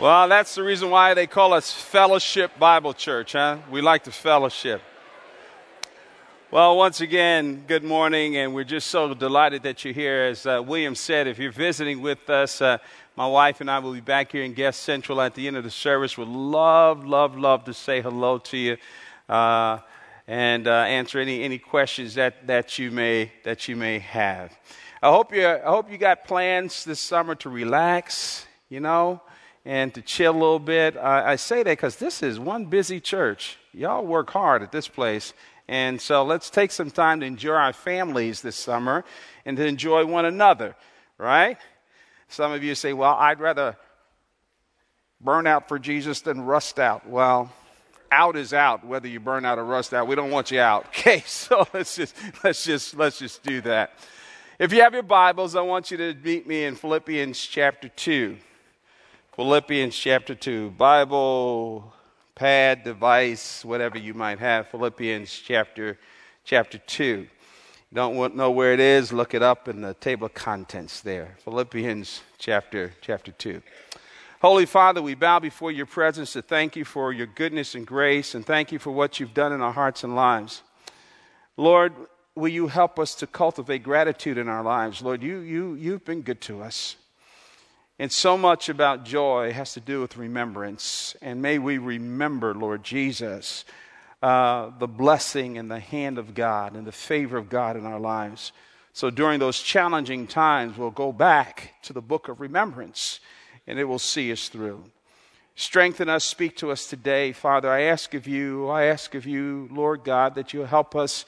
Well, that's the reason why they call us Fellowship Bible Church, huh? We like to fellowship. Well, once again, good morning, and we're just so delighted that you're here. As uh, William said, if you're visiting with us, uh, my wife and I will be back here in Guest Central at the end of the service. Would love, love, love to say hello to you uh, and uh, answer any, any questions that, that, you may, that you may have. I hope, you, I hope you got plans this summer to relax, you know and to chill a little bit. I, I say that because this is one busy church. Y'all work hard at this place. And so let's take some time to enjoy our families this summer and to enjoy one another, right? Some of you say, well, I'd rather burn out for Jesus than rust out. Well, out is out, whether you burn out or rust out. We don't want you out. Okay, so let's just, let's just, let's just do that. If you have your Bibles, I want you to meet me in Philippians chapter 2. Philippians chapter 2. Bible, pad, device, whatever you might have. Philippians chapter, chapter 2. Don't know where it is, look it up in the table of contents there. Philippians chapter, chapter 2. Holy Father, we bow before your presence to thank you for your goodness and grace and thank you for what you've done in our hearts and lives. Lord, will you help us to cultivate gratitude in our lives? Lord, you, you, you've been good to us. And so much about joy has to do with remembrance. And may we remember, Lord Jesus, uh, the blessing and the hand of God and the favor of God in our lives. So during those challenging times, we'll go back to the book of remembrance and it will see us through. Strengthen us, speak to us today. Father, I ask of you, I ask of you, Lord God, that you help us.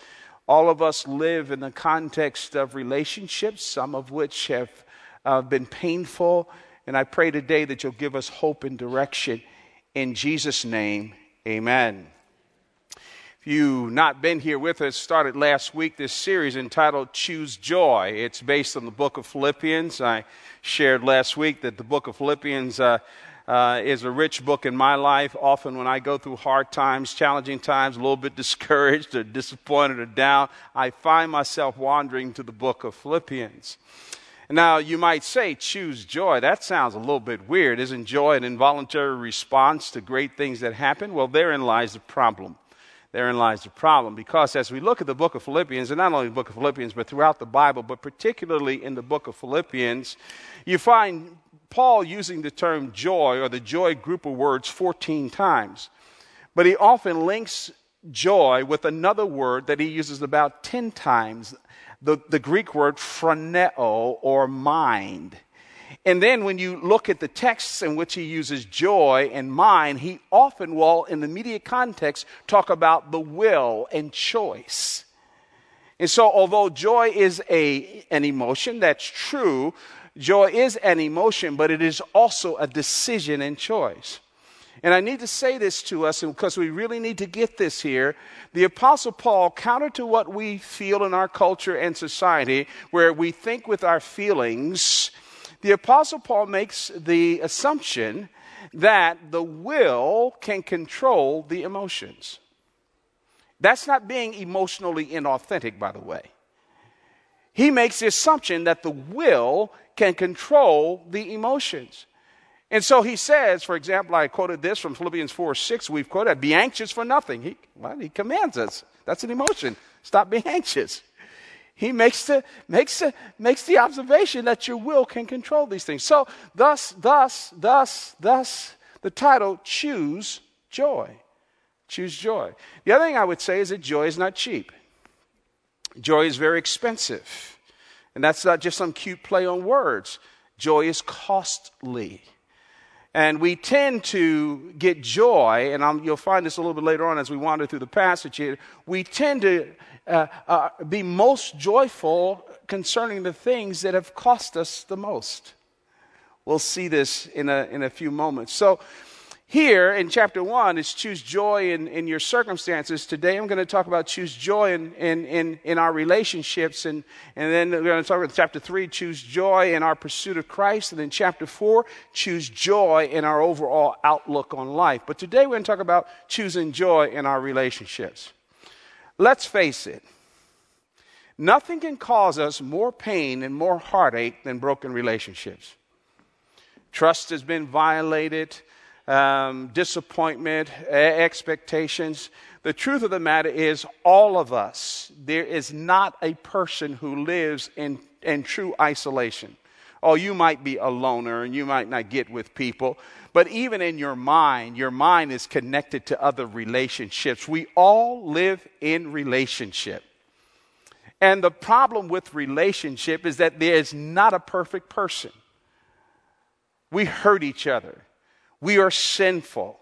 All of us live in the context of relationships, some of which have uh, been painful. And I pray today that you'll give us hope and direction. In Jesus' name, amen. If you've not been here with us, started last week this series entitled Choose Joy. It's based on the book of Philippians. I shared last week that the book of Philippians uh, uh, is a rich book in my life. Often, when I go through hard times, challenging times, a little bit discouraged or disappointed or down, I find myself wandering to the book of Philippians. Now, you might say, choose joy. That sounds a little bit weird. Isn't joy an involuntary response to great things that happen? Well, therein lies the problem. Therein lies the problem. Because as we look at the book of Philippians, and not only the book of Philippians, but throughout the Bible, but particularly in the book of Philippians, you find Paul using the term joy or the joy group of words 14 times. But he often links joy with another word that he uses about 10 times the, the Greek word phroneo or mind. And then when you look at the texts in which he uses joy and mind, he often will, in the media context, talk about the will and choice. And so, although joy is a, an emotion, that's true, joy is an emotion, but it is also a decision and choice. And I need to say this to us because we really need to get this here. The Apostle Paul, counter to what we feel in our culture and society, where we think with our feelings, the Apostle Paul makes the assumption that the will can control the emotions. That's not being emotionally inauthentic, by the way. He makes the assumption that the will can control the emotions. And so he says, for example, I quoted this from Philippians 4 6, we've quoted, be anxious for nothing. He, well, he commands us. That's an emotion. Stop being anxious. He makes the, makes, the, makes the observation that your will can control these things. So, thus, thus, thus, thus, the title, Choose Joy. Choose joy. The other thing I would say is that joy is not cheap. Joy is very expensive. And that's not just some cute play on words. Joy is costly. And we tend to get joy, and I'm, you'll find this a little bit later on as we wander through the passage here. We tend to uh, uh, be most joyful concerning the things that have cost us the most. We'll see this in a, in a few moments. So, here in chapter one is choose joy in, in your circumstances. Today I'm going to talk about choose joy in, in, in, in our relationships. And, and then we're going to talk about chapter three, choose joy in our pursuit of Christ. And then chapter four, choose joy in our overall outlook on life. But today we're going to talk about choosing joy in our relationships. Let's face it. Nothing can cause us more pain and more heartache than broken relationships. Trust has been violated, um, disappointment, expectations. The truth of the matter is, all of us, there is not a person who lives in, in true isolation. Oh, you might be a loner and you might not get with people, but even in your mind, your mind is connected to other relationships. We all live in relationship. And the problem with relationship is that there is not a perfect person. We hurt each other. We are sinful.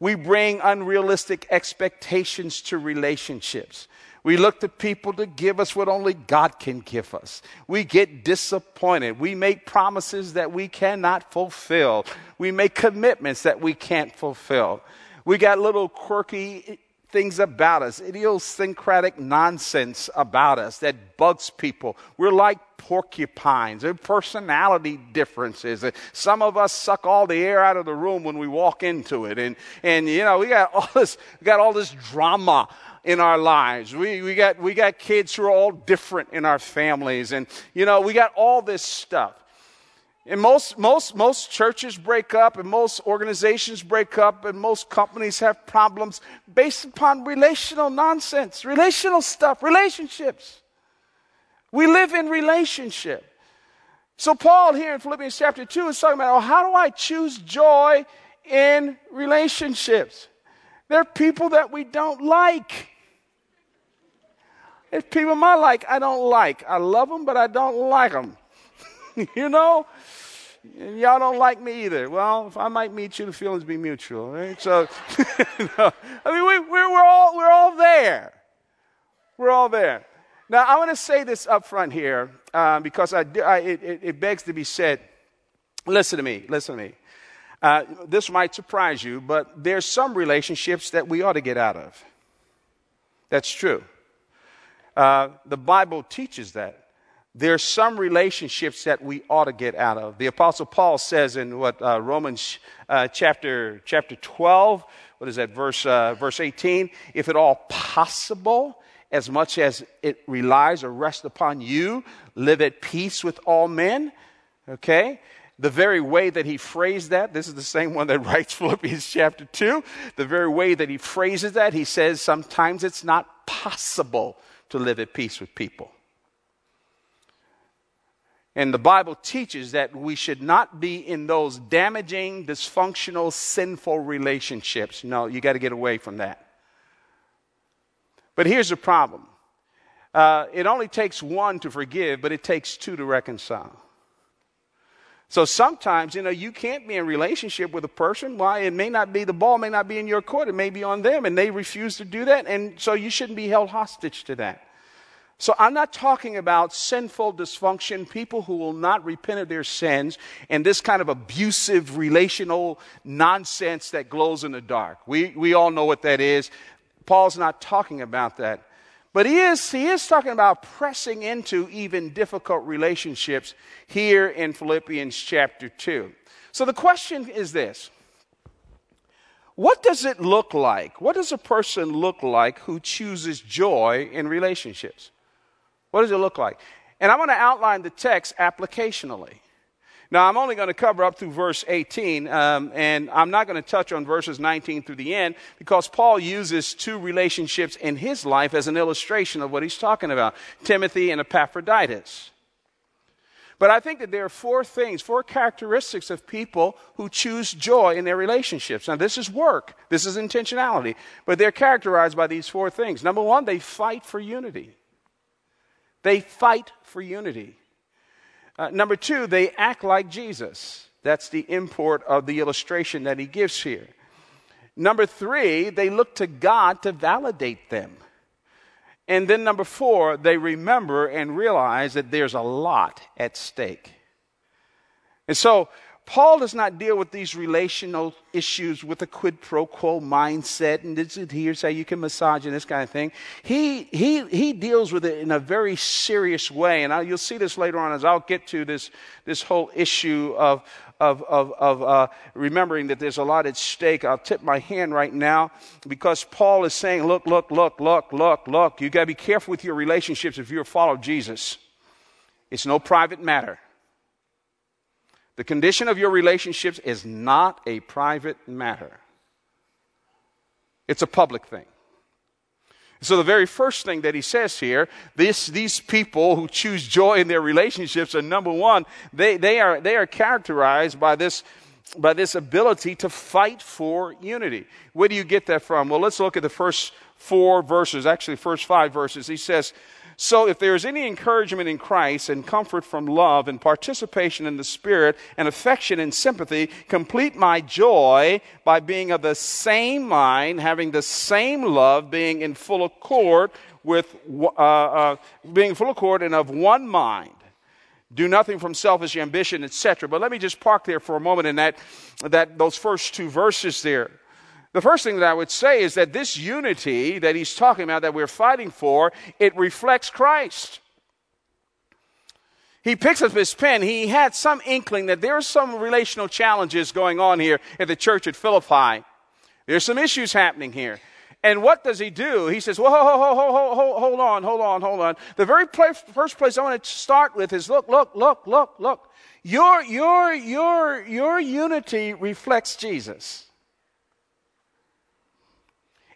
We bring unrealistic expectations to relationships. We look to people to give us what only God can give us. We get disappointed. We make promises that we cannot fulfill. We make commitments that we can't fulfill. We got little quirky things about us, idiosyncratic nonsense about us that bugs people. We're like porcupines. There are personality differences. Some of us suck all the air out of the room when we walk into it. And, and you know, we got all this, we got all this drama in our lives. We, we, got, we got kids who are all different in our families. And, you know, we got all this stuff. And most, most, most churches break up, and most organizations break up, and most companies have problems based upon relational nonsense, relational stuff, relationships. We live in relationship. So, Paul here in Philippians chapter 2 is talking about oh, how do I choose joy in relationships? There are people that we don't like. There's people I like, I don't like. I love them, but I don't like them. you know? And y'all don't like me either. Well, if I might meet you, the feelings be mutual, right? So, no. I mean, we, we're, we're, all, we're all there. We're all there. Now, I want to say this up front here um, because I, I, it, it, begs to be said. Listen to me, listen to me. Uh, this might surprise you, but there's some relationships that we ought to get out of. That's true. Uh, the Bible teaches that. There are some relationships that we ought to get out of. The Apostle Paul says in what uh, Romans uh, chapter chapter 12, what is that verse uh, verse 18? If at all possible, as much as it relies or rests upon you, live at peace with all men. Okay, the very way that he phrased that, this is the same one that writes Philippians chapter 2. The very way that he phrases that, he says sometimes it's not possible to live at peace with people. And the Bible teaches that we should not be in those damaging, dysfunctional, sinful relationships. No, you got to get away from that. But here's the problem uh, it only takes one to forgive, but it takes two to reconcile. So sometimes, you know, you can't be in relationship with a person. Why? It may not be, the ball may not be in your court. It may be on them, and they refuse to do that. And so you shouldn't be held hostage to that. So I'm not talking about sinful dysfunction, people who will not repent of their sins, and this kind of abusive relational nonsense that glows in the dark. We, we all know what that is. Paul's not talking about that. But he is, he is talking about pressing into even difficult relationships here in Philippians chapter 2. So the question is this What does it look like? What does a person look like who chooses joy in relationships? What does it look like? And I'm going to outline the text applicationally. Now, I'm only going to cover up through verse 18, um, and I'm not going to touch on verses 19 through the end because Paul uses two relationships in his life as an illustration of what he's talking about Timothy and Epaphroditus. But I think that there are four things, four characteristics of people who choose joy in their relationships. Now, this is work, this is intentionality, but they're characterized by these four things. Number one, they fight for unity. They fight for unity. Uh, number two, they act like Jesus. That's the import of the illustration that he gives here. Number three, they look to God to validate them. And then number four, they remember and realize that there's a lot at stake. And so Paul does not deal with these relational issues with a quid pro quo mindset and this is here's how you can massage and this kind of thing. He, he, he deals with it in a very serious way. And I, you'll see this later on as I'll get to this, this whole issue of, of, of, of uh, remembering that there's a lot at stake. I'll tip my hand right now because Paul is saying, look, look, look, look, look, look. You got to be careful with your relationships if you're a follower of Jesus. It's no private matter. The condition of your relationships is not a private matter, it's a public thing. So, the very first thing that he says here, this, these people who choose joy in their relationships are number one, they, they, are, they are characterized by this, by this ability to fight for unity. Where do you get that from? Well, let's look at the first four verses, actually, first five verses. He says, so, if there is any encouragement in Christ and comfort from love and participation in the Spirit and affection and sympathy, complete my joy by being of the same mind, having the same love, being in full accord with, uh, uh, being full accord and of one mind. Do nothing from selfish ambition, etc. But let me just park there for a moment in that, that those first two verses there. The first thing that I would say is that this unity that he's talking about, that we're fighting for, it reflects Christ. He picks up his pen. He had some inkling that there are some relational challenges going on here at the church at Philippi. There's some issues happening here. And what does he do? He says, well, hold, hold, hold, hold, hold on, hold on, hold on. The very first place I want to start with is look, look, look, look, look. Your, your, your, your unity reflects Jesus.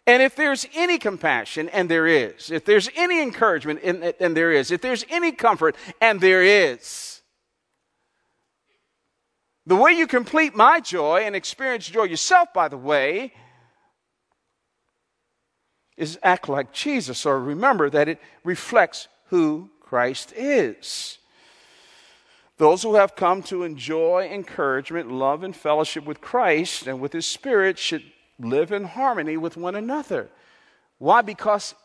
And if there's any compassion, and there is, if there's any encouragement, and there is, if there's any comfort, and there is, the way you complete my joy and experience joy yourself, by the way, is act like Jesus, or remember that it reflects who Christ is. Those who have come to enjoy encouragement, love, and fellowship with Christ and with His Spirit should live in harmony with one another. Why? Because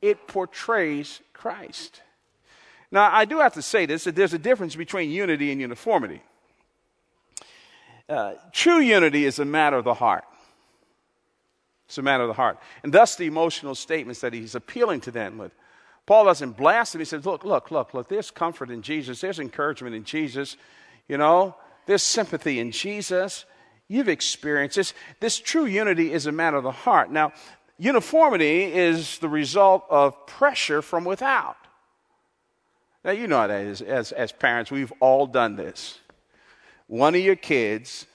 it portrays Christ. Now, I do have to say this that there's a difference between unity and uniformity. Uh, true unity is a matter of the heart. It's a matter of the heart. And thus, the emotional statements that he's appealing to them with. Paul doesn't blast them. He says, Look, look, look, look, there's comfort in Jesus, there's encouragement in Jesus, you know, there's sympathy in Jesus. You've experienced this. This true unity is a matter of the heart. Now, uniformity is the result of pressure from without. Now, you know that. As, as parents, we've all done this. One of your kids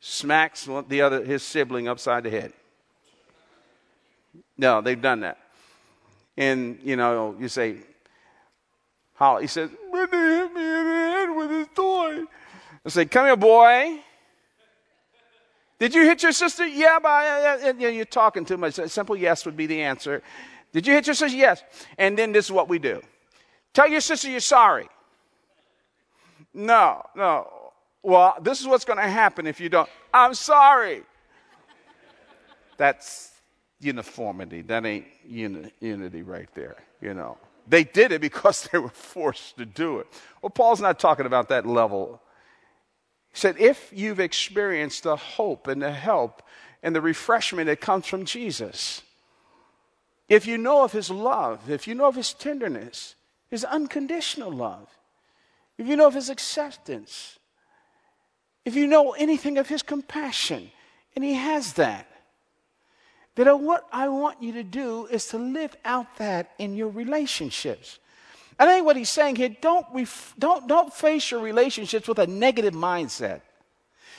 smacks the other, his sibling upside the head. No, they've done that. And, you know, you say, how? He says, but they hit me in the head with his toy. I say, come here, boy. Did you hit your sister? Yeah, but uh, uh, you're talking too much. A simple yes would be the answer. Did you hit your sister? Yes. And then this is what we do tell your sister you're sorry. No, no. Well, this is what's going to happen if you don't. I'm sorry. That's uniformity. That ain't uni- unity right there, you know. They did it because they were forced to do it. Well, Paul's not talking about that level said, if you've experienced the hope and the help and the refreshment that comes from Jesus, if you know of his love, if you know of his tenderness, his unconditional love, if you know of his acceptance, if you know anything of his compassion, and he has that, then what I want you to do is to live out that in your relationships. I think what he's saying here don't, ref- don't, don't face your relationships with a negative mindset.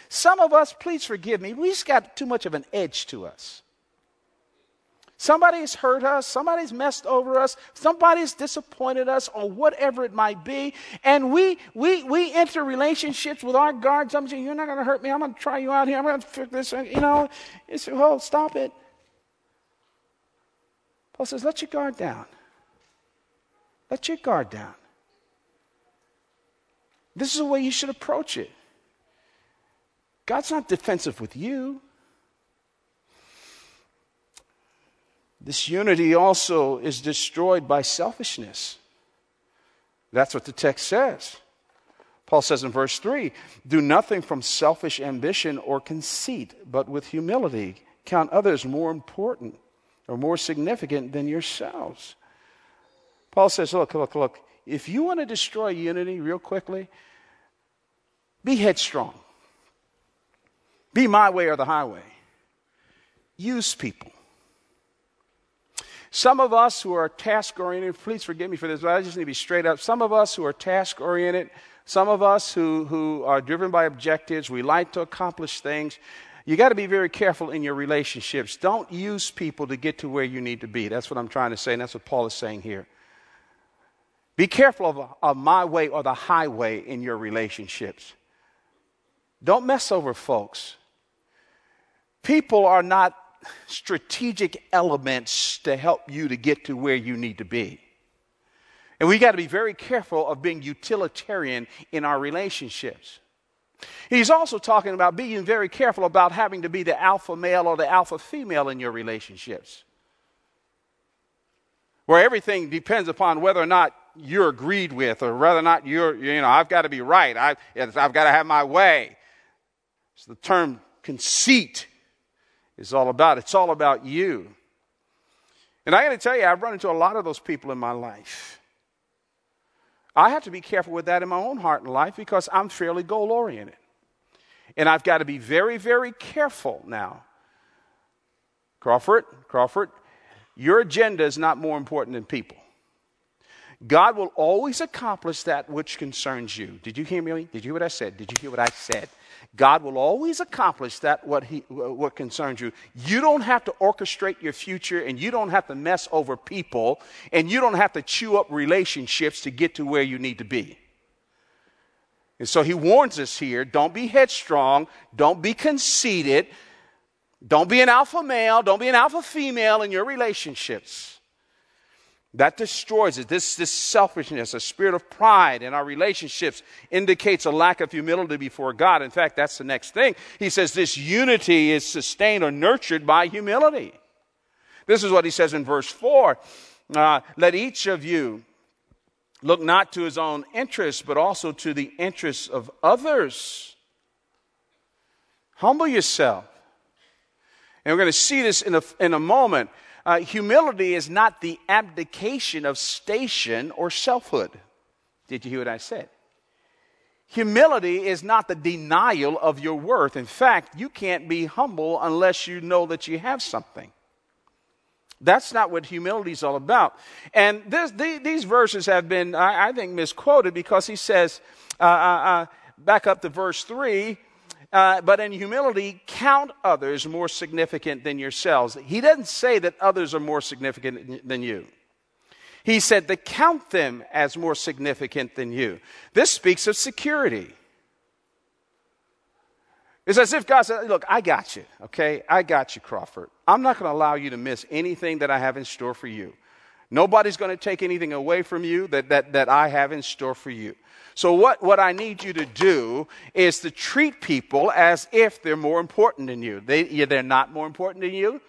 Some of us, please forgive me, we've got too much of an edge to us. Somebody's hurt us, somebody's messed over us, somebody's disappointed us, or whatever it might be. And we we we enter relationships with our guards. I'm saying, You're not gonna hurt me, I'm gonna try you out here, I'm gonna fix this, you know. It's oh, stop it. Paul says, let your guard down. Let your guard down. This is the way you should approach it. God's not defensive with you. This unity also is destroyed by selfishness. That's what the text says. Paul says in verse 3 Do nothing from selfish ambition or conceit, but with humility count others more important or more significant than yourselves. Paul says, Look, look, look, if you want to destroy unity real quickly, be headstrong. Be my way or the highway. Use people. Some of us who are task oriented, please forgive me for this, but I just need to be straight up. Some of us who are task oriented Some of us who, who are driven by objectives, we like to accomplish things. You got to be very careful in your relationships. Don't use people to get to where you need to be. That's what I'm trying to say, and that's what Paul is saying here. Be careful of, of my way or the highway in your relationships. Don't mess over folks. People are not strategic elements to help you to get to where you need to be. And we got to be very careful of being utilitarian in our relationships. He's also talking about being very careful about having to be the alpha male or the alpha female in your relationships. Where everything depends upon whether or not you're agreed with or whether or not you're, you know, I've got to be right. I've, I've got to have my way. So the term conceit is all about. It's all about you. And I got to tell you, I've run into a lot of those people in my life. I have to be careful with that in my own heart and life because I'm fairly goal oriented. And I've got to be very, very careful now. Crawford, Crawford, your agenda is not more important than people. God will always accomplish that which concerns you. Did you hear me? Did you hear what I said? Did you hear what I said? God will always accomplish that what, he, what concerns you. You don't have to orchestrate your future and you don't have to mess over people and you don't have to chew up relationships to get to where you need to be. And so he warns us here don't be headstrong, don't be conceited, don't be an alpha male, don't be an alpha female in your relationships. That destroys it. This, this selfishness, a spirit of pride in our relationships, indicates a lack of humility before God. In fact, that's the next thing. He says this unity is sustained or nurtured by humility. This is what he says in verse 4 uh, Let each of you look not to his own interests, but also to the interests of others. Humble yourself. And we're going to see this in a, in a moment. Uh, humility is not the abdication of station or selfhood. Did you hear what I said? Humility is not the denial of your worth. In fact, you can't be humble unless you know that you have something. That's not what humility is all about. And this, the, these verses have been, I, I, think, misquoted because he says, uh, uh, uh back up to verse 3 uh, but in humility, count others more significant than yourselves. He doesn't say that others are more significant than you. He said to count them as more significant than you. This speaks of security. It's as if God said, Look, I got you, okay? I got you, Crawford. I'm not going to allow you to miss anything that I have in store for you. Nobody's going to take anything away from you that, that, that I have in store for you. So, what, what I need you to do is to treat people as if they're more important than you. They, yeah, they're not more important than you,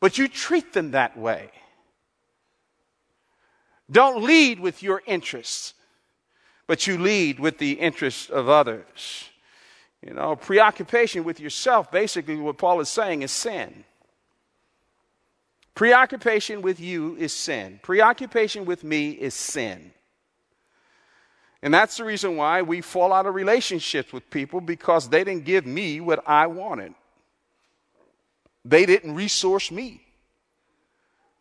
but you treat them that way. Don't lead with your interests, but you lead with the interests of others. You know, preoccupation with yourself, basically, what Paul is saying is sin. Preoccupation with you is sin. Preoccupation with me is sin. And that's the reason why we fall out of relationships with people because they didn't give me what I wanted. They didn't resource me.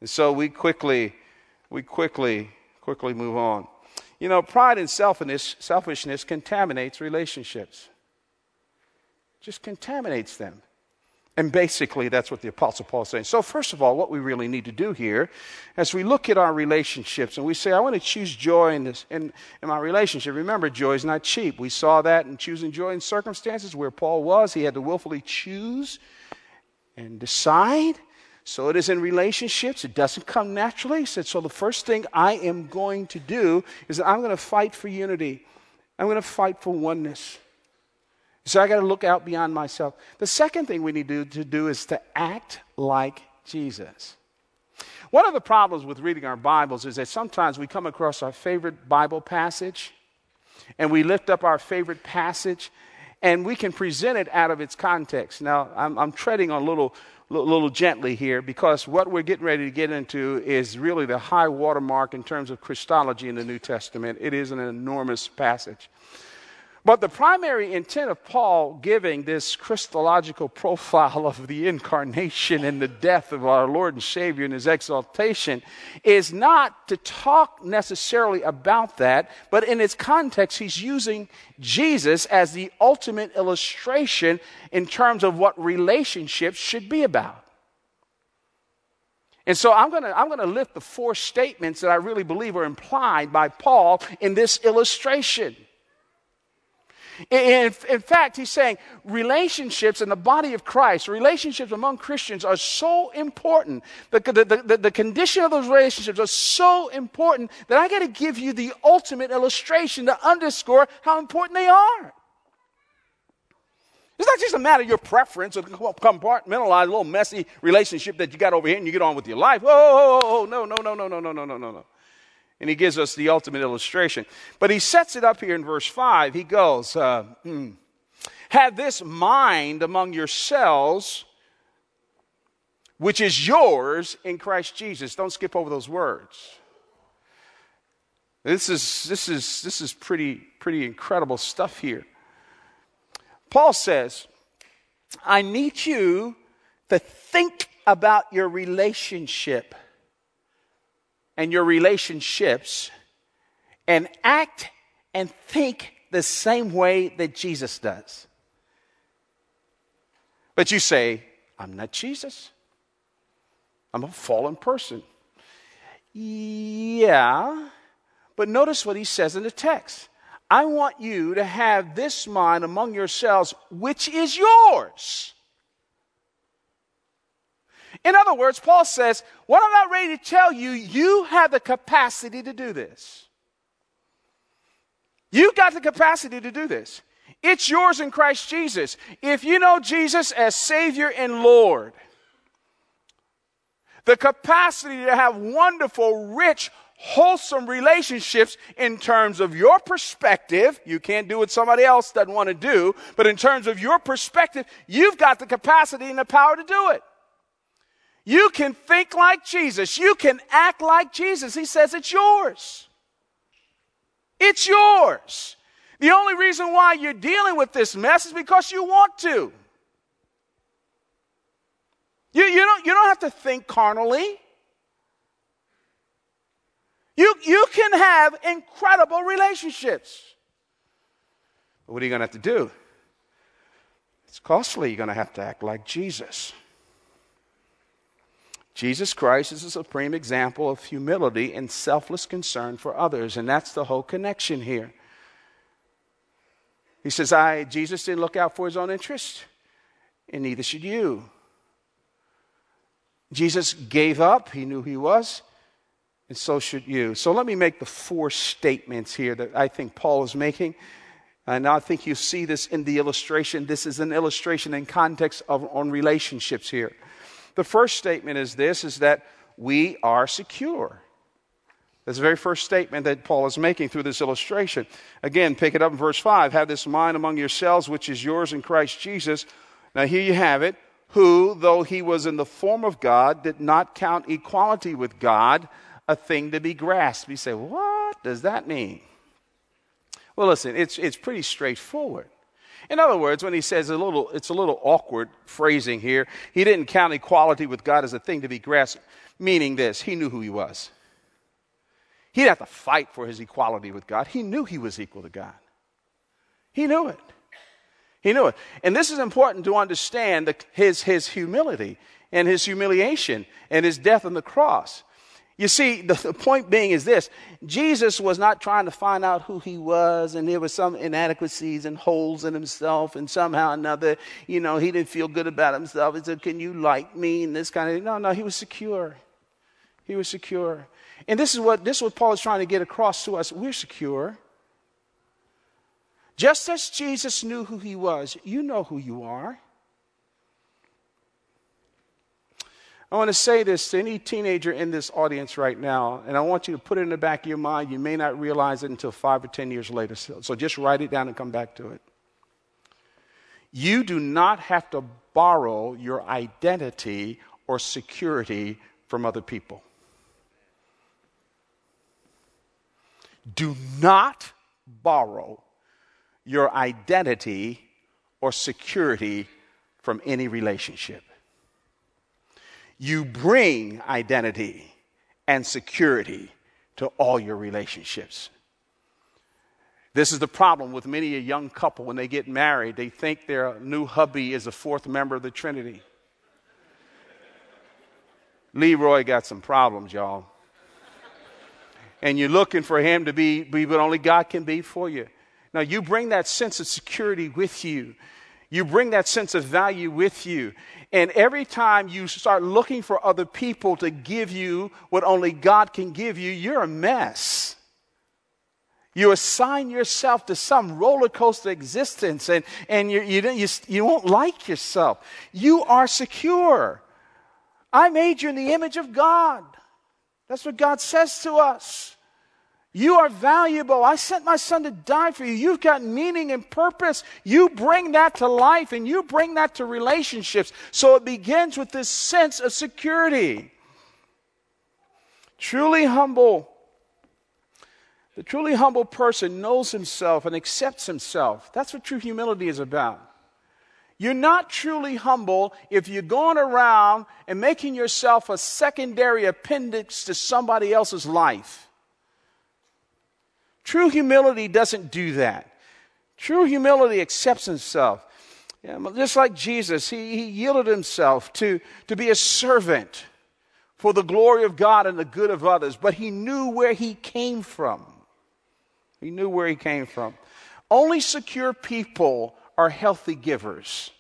And so we quickly, we quickly, quickly move on. You know, pride and selfishness, selfishness contaminates relationships. Just contaminates them. And basically, that's what the Apostle Paul is saying. So, first of all, what we really need to do here, as we look at our relationships and we say, I want to choose joy in, this, in, in my relationship, remember, joy is not cheap. We saw that in choosing joy in circumstances where Paul was. He had to willfully choose and decide. So it is in relationships. It doesn't come naturally. He said, So the first thing I am going to do is that I'm going to fight for unity, I'm going to fight for oneness. So I got to look out beyond myself. The second thing we need to, to do is to act like Jesus. One of the problems with reading our Bibles is that sometimes we come across our favorite Bible passage and we lift up our favorite passage and we can present it out of its context. Now, I'm, I'm treading on a little, little, little gently here because what we're getting ready to get into is really the high watermark in terms of Christology in the New Testament. It is an enormous passage. But the primary intent of Paul giving this Christological profile of the incarnation and the death of our Lord and Savior and his exaltation is not to talk necessarily about that, but in its context, he's using Jesus as the ultimate illustration in terms of what relationships should be about. And so I'm going to I'm going to lift the four statements that I really believe are implied by Paul in this illustration. In, in, fact, he's saying relationships in the body of Christ, relationships among Christians are so important. The, the, the, the condition of those relationships are so important that I got to give you the ultimate illustration to underscore how important they are. It's not just a matter of your preference or compartmentalize a little messy relationship that you got over here and you get on with your life. Oh, no, no, no, no, no, no, no, no, no. And he gives us the ultimate illustration. But he sets it up here in verse 5. He goes, uh, hmm, Have this mind among yourselves, which is yours in Christ Jesus. Don't skip over those words. This is, this is, this is pretty, pretty incredible stuff here. Paul says, I need you to think about your relationship and your relationships and act and think the same way that Jesus does. But you say, I'm not Jesus. I'm a fallen person. Yeah, but notice what he says in the text. I want you to have this mind among yourselves, which is yours. In other words, Paul says, What I'm not ready to tell you, you have the capacity to do this. You've got the capacity to do this. It's yours in Christ Jesus. If you know Jesus as Savior and Lord, the capacity to have wonderful, rich, wholesome relationships in terms of your perspective. You can't do what somebody else doesn't want to do, but in terms of your perspective, you've got the capacity and the power to do it. You can think like Jesus. You can act like Jesus. He says it's yours. It's yours. The only reason why you're dealing with this mess is because you want to. You, you, don't, you don't have to think carnally. You, you can have incredible relationships. But what are you going to have to do? It's costly. You're going to have to act like Jesus. Jesus Christ is a supreme example of humility and selfless concern for others, and that's the whole connection here. He says, I, Jesus didn't look out for his own interest, and neither should you. Jesus gave up, he knew he was, and so should you. So let me make the four statements here that I think Paul is making. And I think you see this in the illustration. This is an illustration in context of on relationships here. The first statement is this is that we are secure. That's the very first statement that Paul is making through this illustration. Again, pick it up in verse 5. Have this mind among yourselves, which is yours in Christ Jesus. Now, here you have it. Who, though he was in the form of God, did not count equality with God a thing to be grasped. You say, what does that mean? Well, listen, it's, it's pretty straightforward. In other words, when he says a little, it's a little awkward phrasing here. He didn't count equality with God as a thing to be grasped, meaning this he knew who he was. He didn't have to fight for his equality with God. He knew he was equal to God. He knew it. He knew it. And this is important to understand the, his, his humility and his humiliation and his death on the cross. You see, the, the, point being is this Jesus was not trying to find out who he was, and there were some inadequacies and holes in himself, and somehow or another, you know, he didn't feel good about himself. He said, Can you like me? And this kind of No, no, he was secure. He was secure. And this is what this is what Paul is trying to get across to us. We're secure. Just as Jesus knew who he was, you know who you are. I want to say this to any teenager in this audience right now, and I want you to put it in the back of your mind. You may not realize it until five or 10 years later. So just write it down and come back to it. You do not have to borrow your identity or security from other people. Do not borrow your identity or security from any relationship. You bring identity and security to all your relationships. This is the problem with many a young couple when they get married. They think their new hubby is a fourth member of the Trinity. Leroy got some problems, y'all. And you're looking for him to be, be what only God can be for you. Now, you bring that sense of security with you. You bring that sense of value with you. And every time you start looking for other people to give you what only God can give you, you're a mess. You assign yourself to some roller coaster existence and, and you, you, you, you won't like yourself. You are secure. I made you in the image of God. That's what God says to us. You are valuable. I sent my son to die for you. You've got meaning and purpose. You bring that to life and you bring that to relationships. So it begins with this sense of security. Truly humble the truly humble person knows himself and accepts himself. That's what true humility is about. You're not truly humble if you're going around and making yourself a secondary appendix to somebody else's life. True humility doesn't do that. True humility accepts himself. Yeah, just like Jesus, he, he yielded himself to, to be a servant for the glory of God and the good of others, but he knew where he came from. He knew where he came from. Only secure people are healthy givers.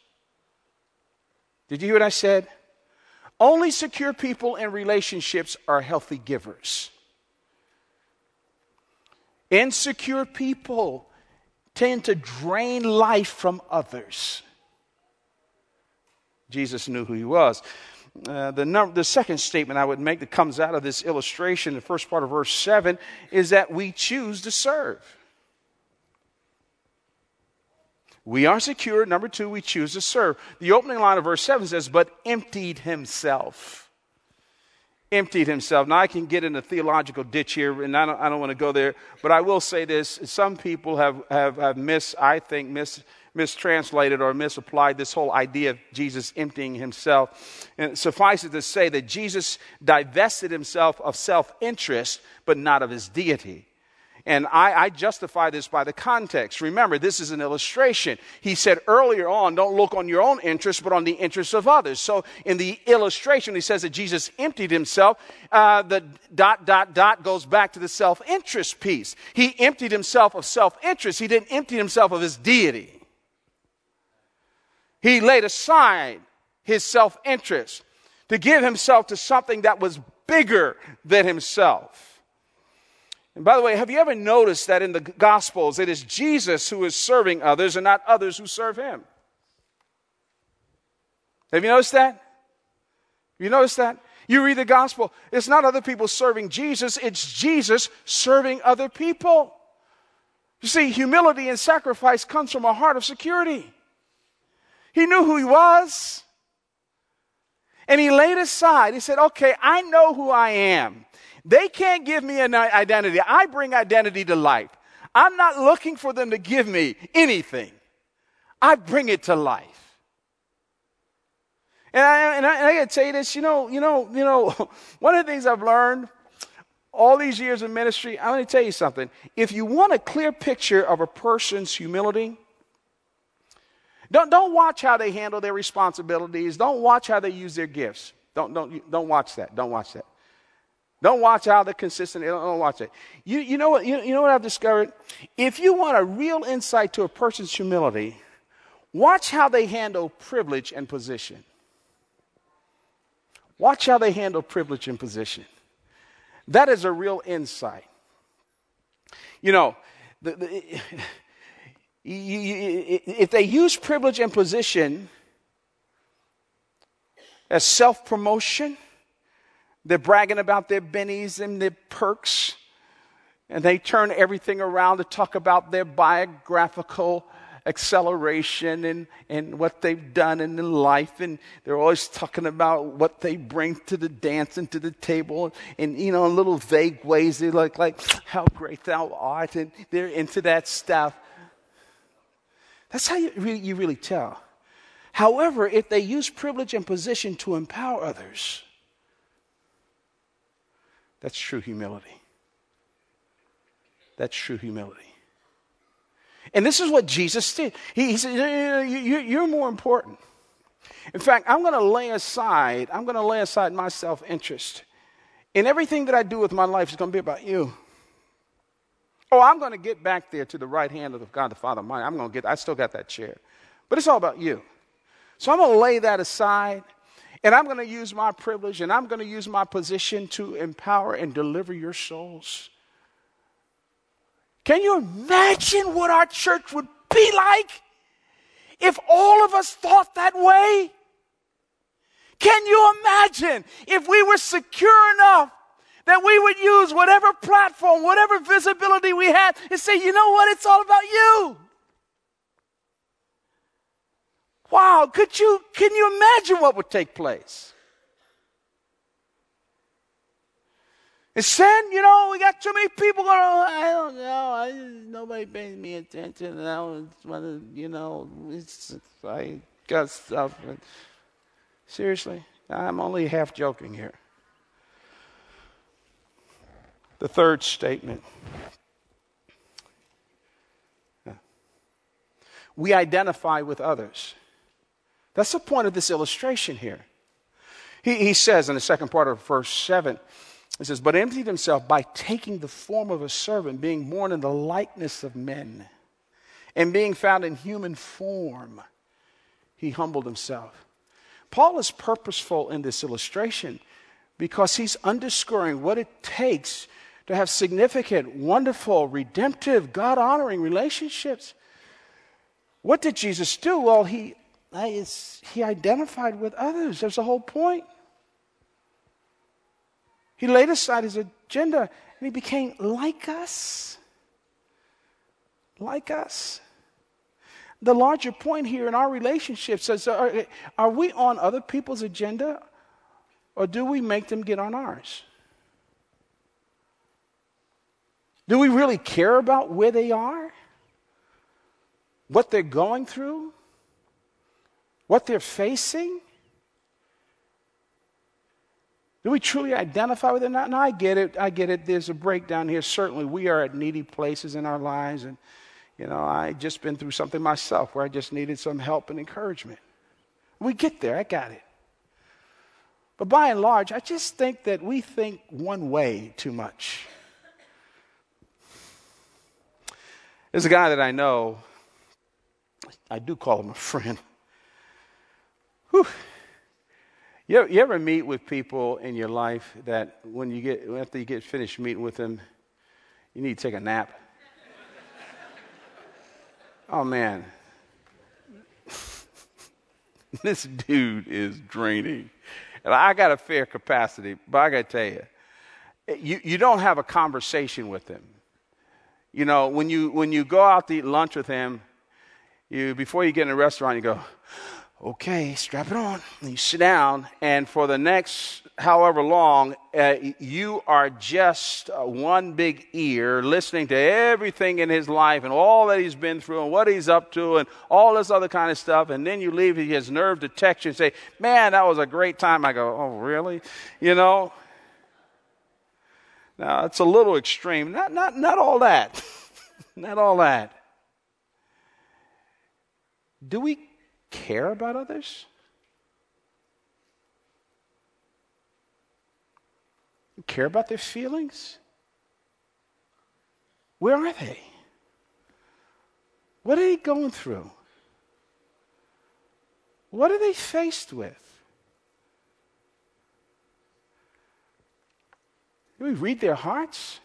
Did you hear what I said? Only secure people in relationships are healthy givers. Insecure people tend to drain life from others. Jesus knew who he was. Uh, the, num- the second statement I would make that comes out of this illustration, the first part of verse 7, is that we choose to serve. We are secure. Number two, we choose to serve. The opening line of verse 7 says, But emptied himself. Emptied himself. Now, I can get in a theological ditch here, and I don't, I don't want to go there, but I will say this. Some people have, have, have mis, I think, mis, mistranslated or misapplied this whole idea of Jesus emptying himself. And suffice it to say that Jesus divested himself of self interest, but not of his deity. And I, I, justify this by the context. Remember, this is an illustration. He said earlier on, don't look on your own interests, but on the interests of others. So in the illustration, he says that Jesus emptied himself. Uh, the dot, dot, dot goes back to the self interest piece. He emptied himself of self interest. He didn't empty himself of his deity. He laid aside his self interest to give himself to something that was bigger than himself. And by the way, have you ever noticed that in the Gospels it is Jesus who is serving others and not others who serve him? Have you noticed that? You noticed that? You read the gospel, it's not other people serving Jesus, it's Jesus serving other people. You see, humility and sacrifice comes from a heart of security. He knew who he was. And he laid aside, he said, Okay, I know who I am. They can't give me an identity. I bring identity to life. I'm not looking for them to give me anything, I bring it to life. And I, and I, and I gotta tell you this, you know, you know, you know, one of the things I've learned all these years of ministry, I'm to tell you something. If you want a clear picture of a person's humility, don't, don't watch how they handle their responsibilities. Don't watch how they use their gifts. Don't, don't, don't watch that. Don't watch that. Don't watch how they're consistent. Don't, watch it. You, you, know what, you, you know what I've discovered? If you want a real insight to a person's humility, watch how they handle privilege and position. Watch how they handle privilege and position. That is a real insight. You know, the, the, if they use privilege and position as self promotion, they're bragging about their bennies and their perks, and they turn everything around to talk about their biographical acceleration and, and what they've done in life. And they're always talking about what they bring to the dance and to the table. And, you know, in little vague ways, they're like, like, how great thou art. And they're into that stuff. That's how you really, you really tell. However, if they use privilege and position to empower others, that's true humility. That's true humility. And this is what Jesus did. He, he said, You're more important. In fact, I'm going to lay aside, I'm going to lay aside my self interest. And everything that I do with my life is going to be about you. Oh, I'm going to get back there to the right hand of God the Father mine. I'm going to get, I still got that chair. But it's all about you. So I'm going to lay that aside and I'm going to use my privilege and I'm going to use my position to empower and deliver your souls. Can you imagine what our church would be like if all of us thought that way? Can you imagine if we were secure enough that we would use whatever platform, whatever visibility we had, and say, you know what, it's all about you? Wow, could you, can you imagine what would take place? Instead, you know, we got too many people going, I don't know, I, nobody pays me attention. And I was, you know, it's, I got stuff. Seriously, I'm only half joking here. The third statement. We identify with others. That's the point of this illustration here. He, he says in the second part of verse 7, he says, But emptied himself by taking the form of a servant, being born in the likeness of men, and being found in human form, he humbled himself. Paul is purposeful in this illustration because he's underscoring what it takes to have significant, wonderful, redemptive, God honoring relationships. What did Jesus do? Well, he he identified with others. There's the whole point. He laid aside his agenda and he became like us. Like us. The larger point here in our relationships is are, are we on other people's agenda or do we make them get on ours? Do we really care about where they are? What they're going through? What they're facing? Do we truly identify with it? Now, I get it. I get it. There's a breakdown here. Certainly, we are at needy places in our lives. And, you know, I just been through something myself where I just needed some help and encouragement. We get there. I got it. But by and large, I just think that we think one way too much. There's a guy that I know, I do call him a friend. Whew. You ever, you ever meet with people in your life that when you get after you get finished meeting with them, you need to take a nap? oh man, this dude is draining. And I got a fair capacity, but I got to tell you, you, you don't have a conversation with him. You know, when you, when you go out to eat lunch with him, you, before you get in a restaurant, you go, okay, strap it on. And you sit down, and for the next however long, uh, you are just uh, one big ear listening to everything in his life and all that he's been through and what he's up to and all this other kind of stuff. And then you leave, he has nerve to text you and say, Man, that was a great time. I go, Oh, really? You know? Now, it's a little extreme. Not, not, not all that. not all that. Do we care about others? care about their feelings? Where are they? What are they going through? What are they faced with? Do we read their hearts?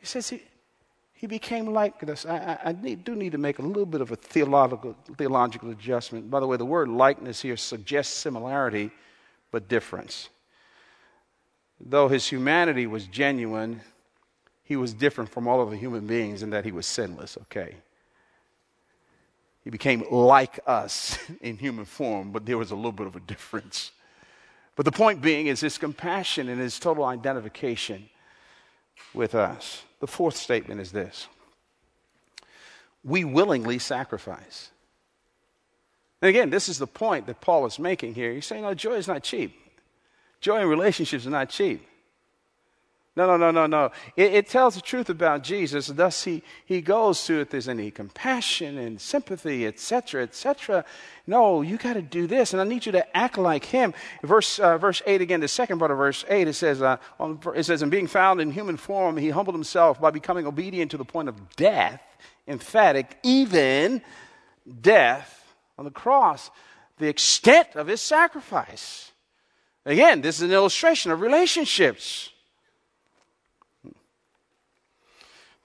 He says, he, became like us. I, I, I need, do need to make a little bit of a theological, theological adjustment. By the way, the word likeness here suggests similarity, but difference. Though his humanity was genuine, he was different from all other human beings in that he was sinless, okay? He became like us in human form, but there was a little bit of a difference. But the point being is his compassion and his total identification with us. The fourth statement is this we willingly sacrifice. And again, this is the point that Paul is making here. He's saying, no, joy is not cheap. Joy in relationships is not cheap. No, no, no, no, no. It, it, tells the truth about Jesus. Thus, he, he goes to if there's any compassion and sympathy, etc., etc. No, you got to do this, and I need you to act like him. Verse, uh, verse 8 again, the second part of verse 8, it says, uh, it says, In being found in human form, he humbled himself by becoming obedient to the point of death, emphatic, even death on the cross. The extent of his sacrifice. Again, this is an illustration of relationships.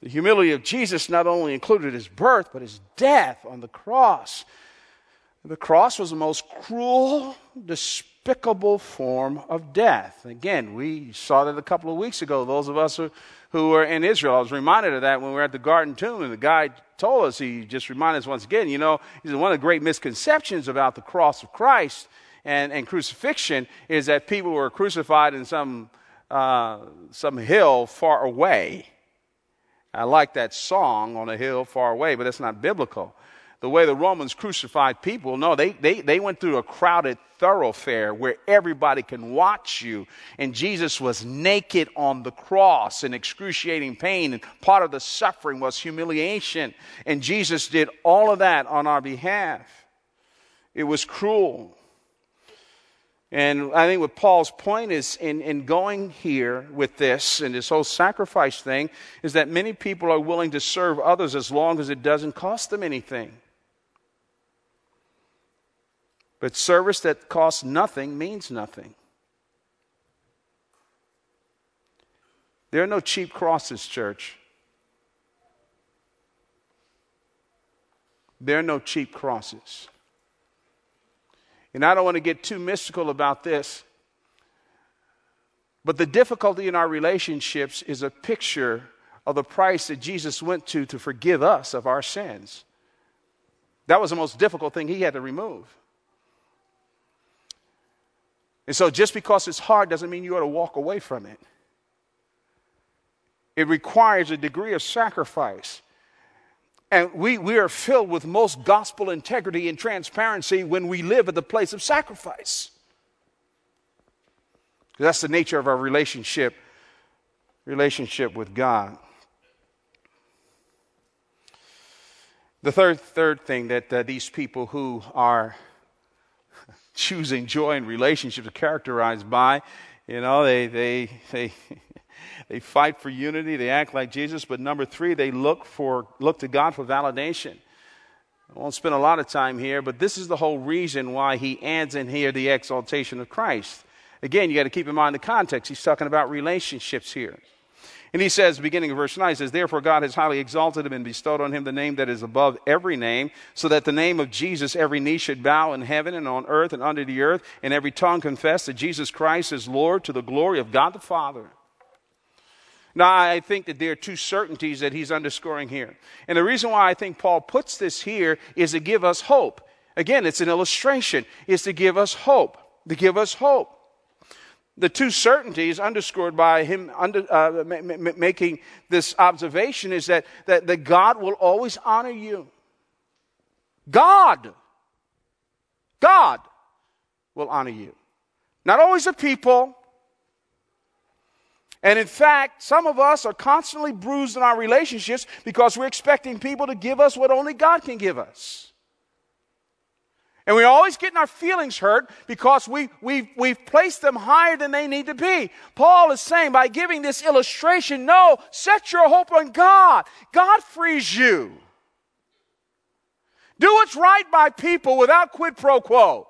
The humility of Jesus not only included his birth, but his death on the cross. The cross was the most cruel, despicable form of death. Again, we saw that a couple of weeks ago. Those of us who, who were in Israel, I was reminded of that when we were at the Garden Tomb, and the guy told us, he just reminded us once again, you know, he said one of the great misconceptions about the cross of Christ and, and crucifixion is that people were crucified in some, uh, some hill far away. I like that song on a hill far away, but that's not biblical. The way the Romans crucified people, no, they, they, they went through a crowded thoroughfare where everybody can watch you. And Jesus was naked on the cross in excruciating pain. And part of the suffering was humiliation. And Jesus did all of that on our behalf. It was cruel. And I think what Paul's point is in, in going here with this and this whole sacrifice thing is that many people are willing to serve others as long as it doesn't cost them anything. But service that costs nothing means nothing. There are no cheap crosses, church. There are no cheap crosses. And I don't want to get too mystical about this, but the difficulty in our relationships is a picture of the price that Jesus went to to forgive us of our sins. That was the most difficult thing he had to remove. And so, just because it's hard doesn't mean you ought to walk away from it. It requires a degree of sacrifice. And we, we are filled with most gospel integrity and transparency when we live at the place of sacrifice. That's the nature of our relationship, relationship with God. The third, third thing that uh, these people who are choosing joy in relationships are characterized by, you know, they, they, they, they fight for unity, they act like Jesus, but number three, they look for look to God for validation. I won't spend a lot of time here, but this is the whole reason why he adds in here the exaltation of Christ. Again, you got to keep in mind the context. He's talking about relationships here. And he says, beginning of verse 9, he says, Therefore God has highly exalted him and bestowed on him the name that is above every name, so that the name of Jesus every knee should bow in heaven and on earth and under the earth, and every tongue confess that Jesus Christ is Lord to the glory of God the Father. Now, I think that there are two certainties that he's underscoring here. And the reason why I think Paul puts this here is to give us hope. Again, it's an illustration, is to give us hope, to give us hope. The two certainties underscored by him under, uh, m- m- making this observation is that, that, that God will always honor you. God, God will honor you. Not always the people, and in fact, some of us are constantly bruised in our relationships because we're expecting people to give us what only God can give us. And we're always getting our feelings hurt because we, we've, we've placed them higher than they need to be. Paul is saying by giving this illustration, no, set your hope on God. God frees you. Do what's right by people without quid pro quo.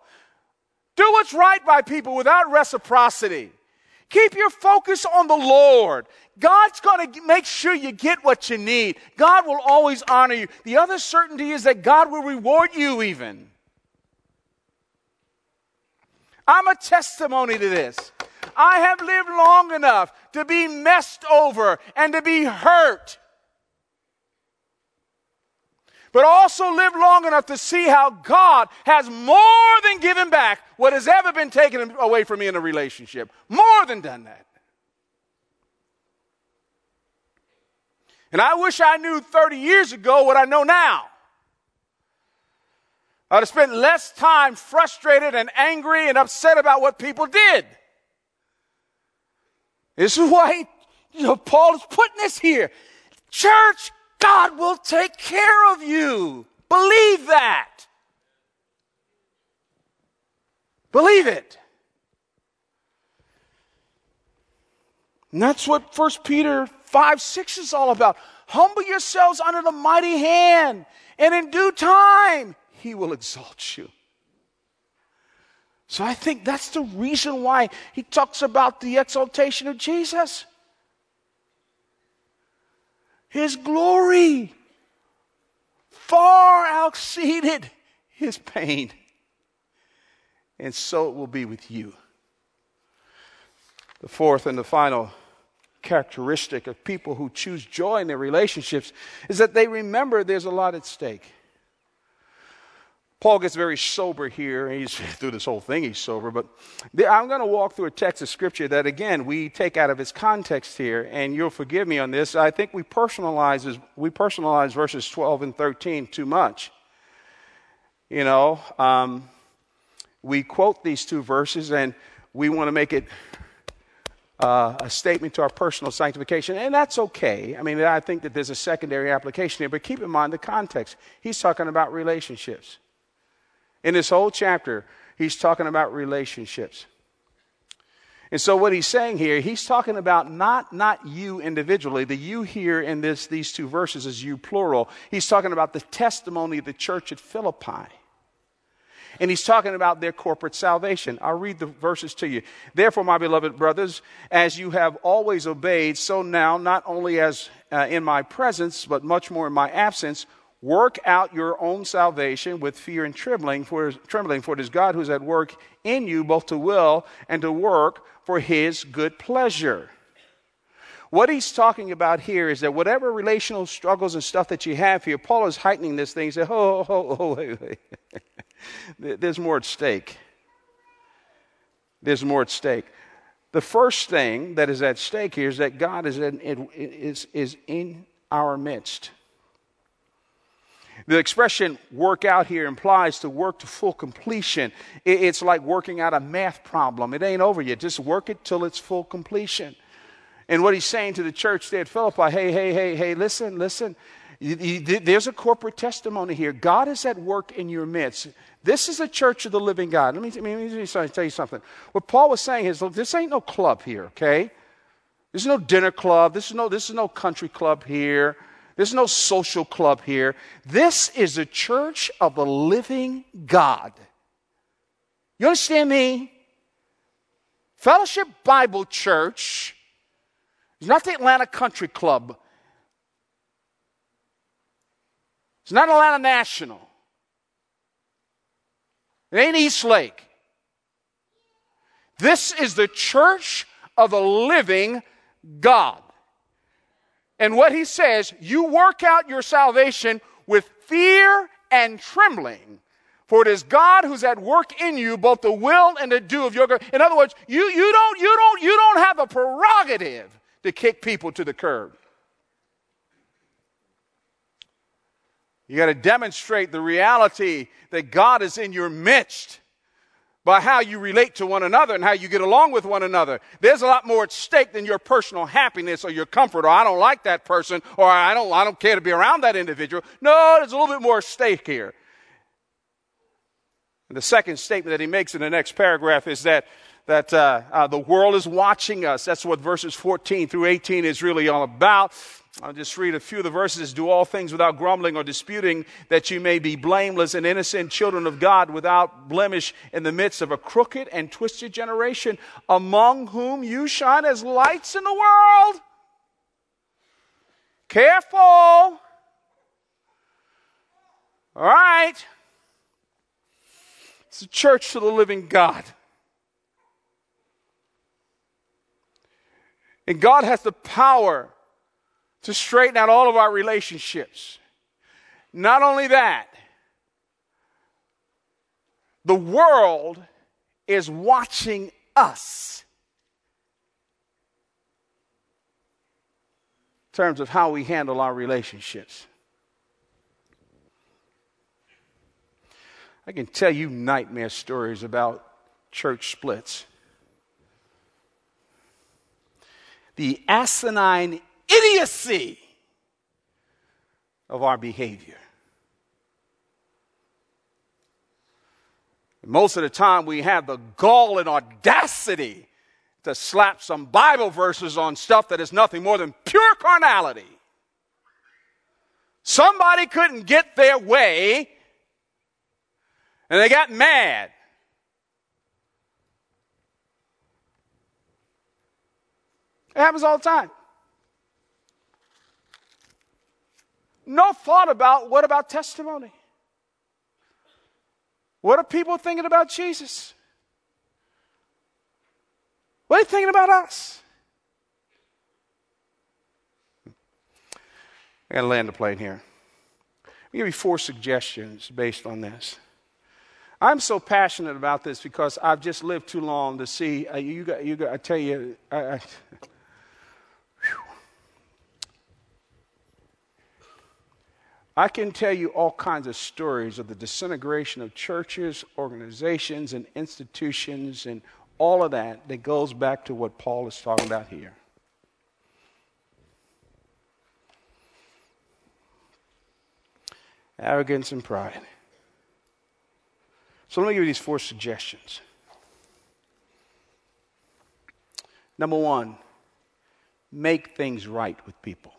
Do what's right by people without reciprocity. Keep your focus on the Lord. God's going to make sure you get what you need. God will always honor you. The other certainty is that God will reward you, even. I'm a testimony to this. I have lived long enough to be messed over and to be hurt but also live long enough to see how God has more than given back what has ever been taken away from me in a relationship. More than done that. And I wish I knew 30 years ago what I know now. I'd have spent less time frustrated and angry and upset about what people did. This is why you know, Paul is putting this here. Church, God will take care of you. Believe that. Believe it. And that's what 1 Peter 5 6 is all about. Humble yourselves under the mighty hand, and in due time, he will exalt you. So I think that's the reason why he talks about the exaltation of Jesus. His glory far exceeded his pain. And so it will be with you. The fourth and the final characteristic of people who choose joy in their relationships is that they remember there's a lot at stake. Paul gets very sober here. He's through this whole thing, he's sober. But I'm going to walk through a text of scripture that, again, we take out of its context here, and you'll forgive me on this. I think we personalize, we personalize verses 12 and 13 too much. You know, um, we quote these two verses, and we want to make it uh, a statement to our personal sanctification, and that's okay. I mean, I think that there's a secondary application here, but keep in mind the context. He's talking about relationships. In this whole chapter, he's talking about relationships. And so what he's saying here, he's talking about not, not you individually. The you here in this, these two verses is you plural. He's talking about the testimony of the church at Philippi. And he's talking about their corporate salvation. I'll read the verses to you. Therefore, my beloved brothers, as you have always obeyed, so now, not only as uh, in my presence, but much more in my absence, Work out your own salvation with fear and trembling, for, trembling, for it is God who's at work in you both to will and to work for his good pleasure. What he's talking about here is that whatever relational struggles and stuff that you have here, Paul is heightening this thing. He said, oh, oh, oh, wait, wait. There's more at stake. There's more at stake. The first thing that is at stake here is that God is in, is, is in our midst. The expression work out here implies to work to full completion. It's like working out a math problem. It ain't over yet. Just work it till it's full completion. And what he's saying to the church there at Philippi hey, hey, hey, hey, listen, listen. There's a corporate testimony here. God is at work in your midst. This is a church of the living God. Let me, let me tell you something. What Paul was saying is, look, this ain't no club here, okay? This is no dinner club. This is no, this is no country club here. There's no social club here. This is a church of the living God. You understand me? Fellowship Bible Church is not the Atlanta Country Club. It's not Atlanta National. It ain't East Lake. This is the church of the living God. And what he says, you work out your salvation with fear and trembling. For it is God who's at work in you, both the will and the do of your good. In other words, you, you, don't, you, don't, you don't have a prerogative to kick people to the curb. You got to demonstrate the reality that God is in your midst by how you relate to one another and how you get along with one another. There's a lot more at stake than your personal happiness or your comfort or I don't like that person or I don't, I don't care to be around that individual. No, there's a little bit more at stake here. And the second statement that he makes in the next paragraph is that that uh, uh, the world is watching us. That's what verses 14 through 18 is really all about. I'll just read a few of the verses. Do all things without grumbling or disputing, that you may be blameless and innocent children of God without blemish in the midst of a crooked and twisted generation, among whom you shine as lights in the world. Careful. All right. It's a church to the living God. And God has the power to straighten out all of our relationships. Not only that, the world is watching us in terms of how we handle our relationships. I can tell you nightmare stories about church splits. The asinine idiocy of our behavior. Most of the time, we have the gall and audacity to slap some Bible verses on stuff that is nothing more than pure carnality. Somebody couldn't get their way and they got mad. It happens all the time. No thought about what about testimony? What are people thinking about Jesus? What are they thinking about us? I got to land the plane here. I'll give you four suggestions based on this. I'm so passionate about this because I've just lived too long to see. Uh, you got, you I tell you, I, I, I can tell you all kinds of stories of the disintegration of churches, organizations, and institutions, and all of that that goes back to what Paul is talking about here. Arrogance and pride. So let me give you these four suggestions. Number one, make things right with people.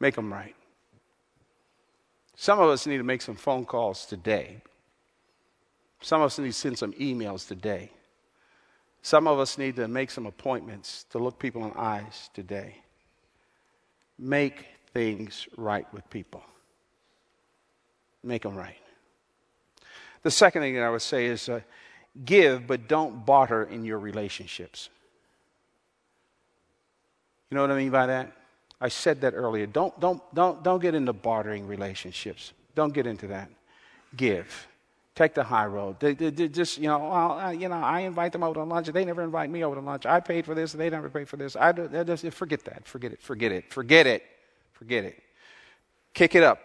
Make them right. Some of us need to make some phone calls today. Some of us need to send some emails today. Some of us need to make some appointments to look people in the eyes today. Make things right with people. Make them right. The second thing that I would say is uh, give, but don't barter in your relationships. You know what I mean by that? I said that earlier. Don't, don't, don't, don't get into bartering relationships. Don't get into that. Give. Take the high road. They, they, they just, you know, uh, you know, I invite them over to lunch. They never invite me over to lunch. I paid for this. They never paid for this. I just, forget that. Forget it. Forget it. Forget it. Forget it. Kick it up.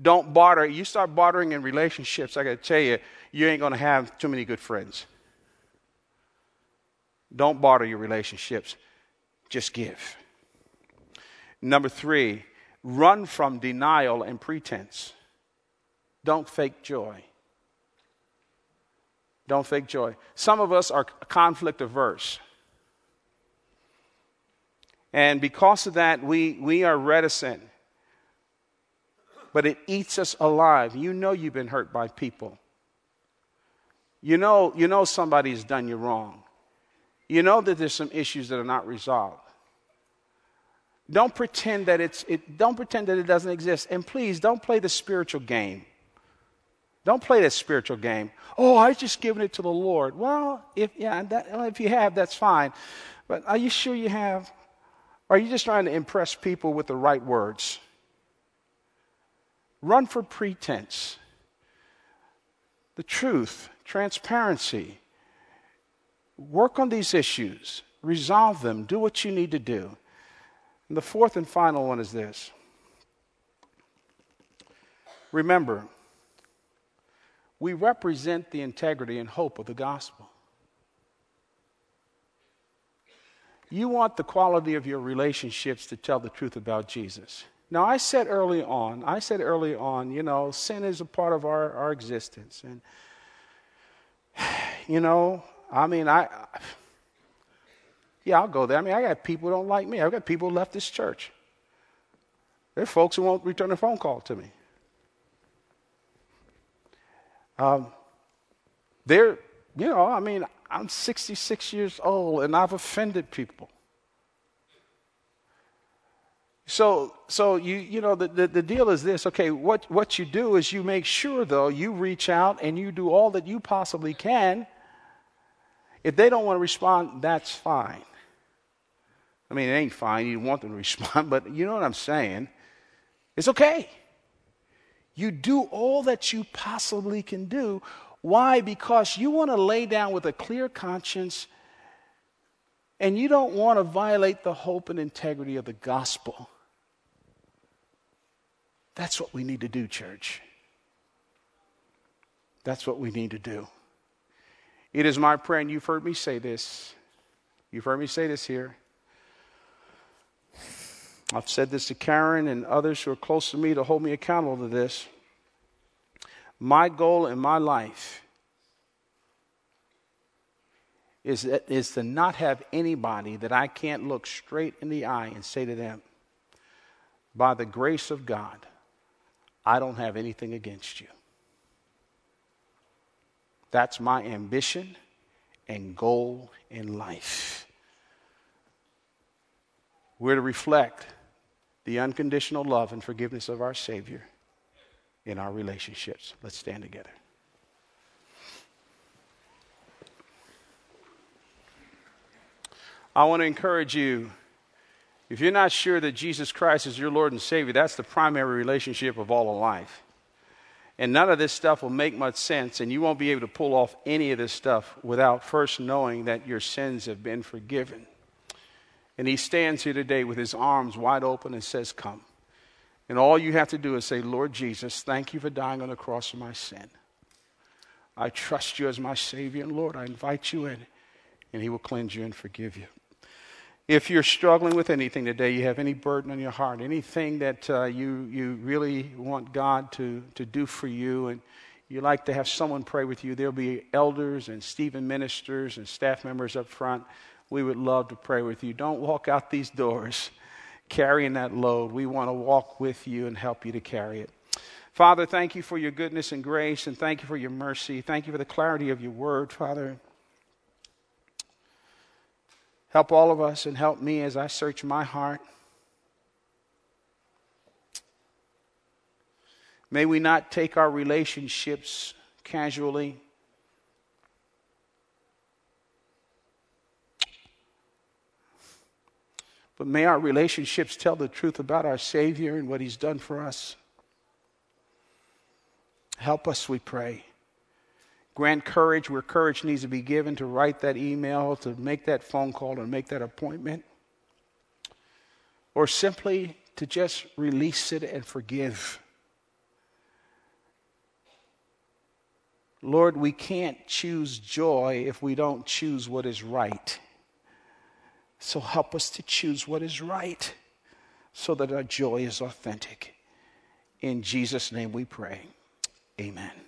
Don't barter. You start bartering in relationships, I got to tell you, you ain't going to have too many good friends. Don't barter your relationships. Just give. Number three, run from denial and pretense. Don't fake joy. Don't fake joy. Some of us are conflict averse. And because of that, we, we are reticent. But it eats us alive. You know you've been hurt by people. You know, you know somebody's done you wrong. You know that there's some issues that are not resolved. Don't pretend that it's it, don't pretend that it doesn't exist. And please don't play the spiritual game. Don't play that spiritual game. Oh, I just given it to the Lord. Well, if yeah, that, if you have, that's fine. But are you sure you have? Or are you just trying to impress people with the right words? Run for pretense. The truth, transparency, Work on these issues, resolve them, do what you need to do. And the fourth and final one is this remember, we represent the integrity and hope of the gospel. You want the quality of your relationships to tell the truth about Jesus. Now, I said early on, I said early on, you know, sin is a part of our, our existence. And, you know, I mean, I, yeah, I'll go there. I mean, I got people who don't like me. I've got people who left this church. There are folks who won't return a phone call to me. Um, they're, you know, I mean, I'm 66 years old and I've offended people. So, so you, you know, the, the, the, deal is this. Okay, what, what you do is you make sure, though, you reach out and you do all that you possibly can if they don't want to respond, that's fine. I mean, it ain't fine. You want them to respond, but you know what I'm saying. It's okay. You do all that you possibly can do. Why? Because you want to lay down with a clear conscience And you don't want to violate the hope and integrity of the gospel. That's what we need to do, church. That's what we need to do. It is my prayer, and you've heard me say this. You've heard me say this here. I've said this to Karen and others who are close to me to hold me accountable to this. My goal in my life is, that, is to not have anybody that I can't look straight in the eye and say to them, by the grace of God, I don't have anything against you. That's my ambition and goal in life. We're to reflect the unconditional love and forgiveness of our Savior in our relationships. Let's stand together. I want to encourage you if you're not sure that Jesus Christ is your Lord and Savior, that's the primary relationship of all of life. And none of this stuff will make much sense, and you won't be able to pull off any of this stuff without first knowing that your sins have been forgiven. And he stands here today with his arms wide open and says, Come. And all you have to do is say, Lord Jesus, thank you for dying on the cross for my sin. I trust you as my Savior, and Lord, I invite you in, and he will cleanse you and forgive you. If you're struggling with anything today, you have any burden on your heart, anything that uh, you, you really want God to, to do for you, and you like to have someone pray with you, there'll be elders and Stephen ministers and staff members up front. We would love to pray with you. Don't walk out these doors carrying that load. We want to walk with you and help you to carry it. Father, thank you for your goodness and grace, and thank you for your mercy. Thank you for the clarity of your word, Father. Help all of us and help me as I search my heart. May we not take our relationships casually. But may our relationships tell the truth about our Savior and what He's done for us. Help us, we pray. Grant courage where courage needs to be given to write that email, to make that phone call, and make that appointment. Or simply to just release it and forgive. Lord, we can't choose joy if we don't choose what is right. So help us to choose what is right so that our joy is authentic. In Jesus' name we pray. Amen.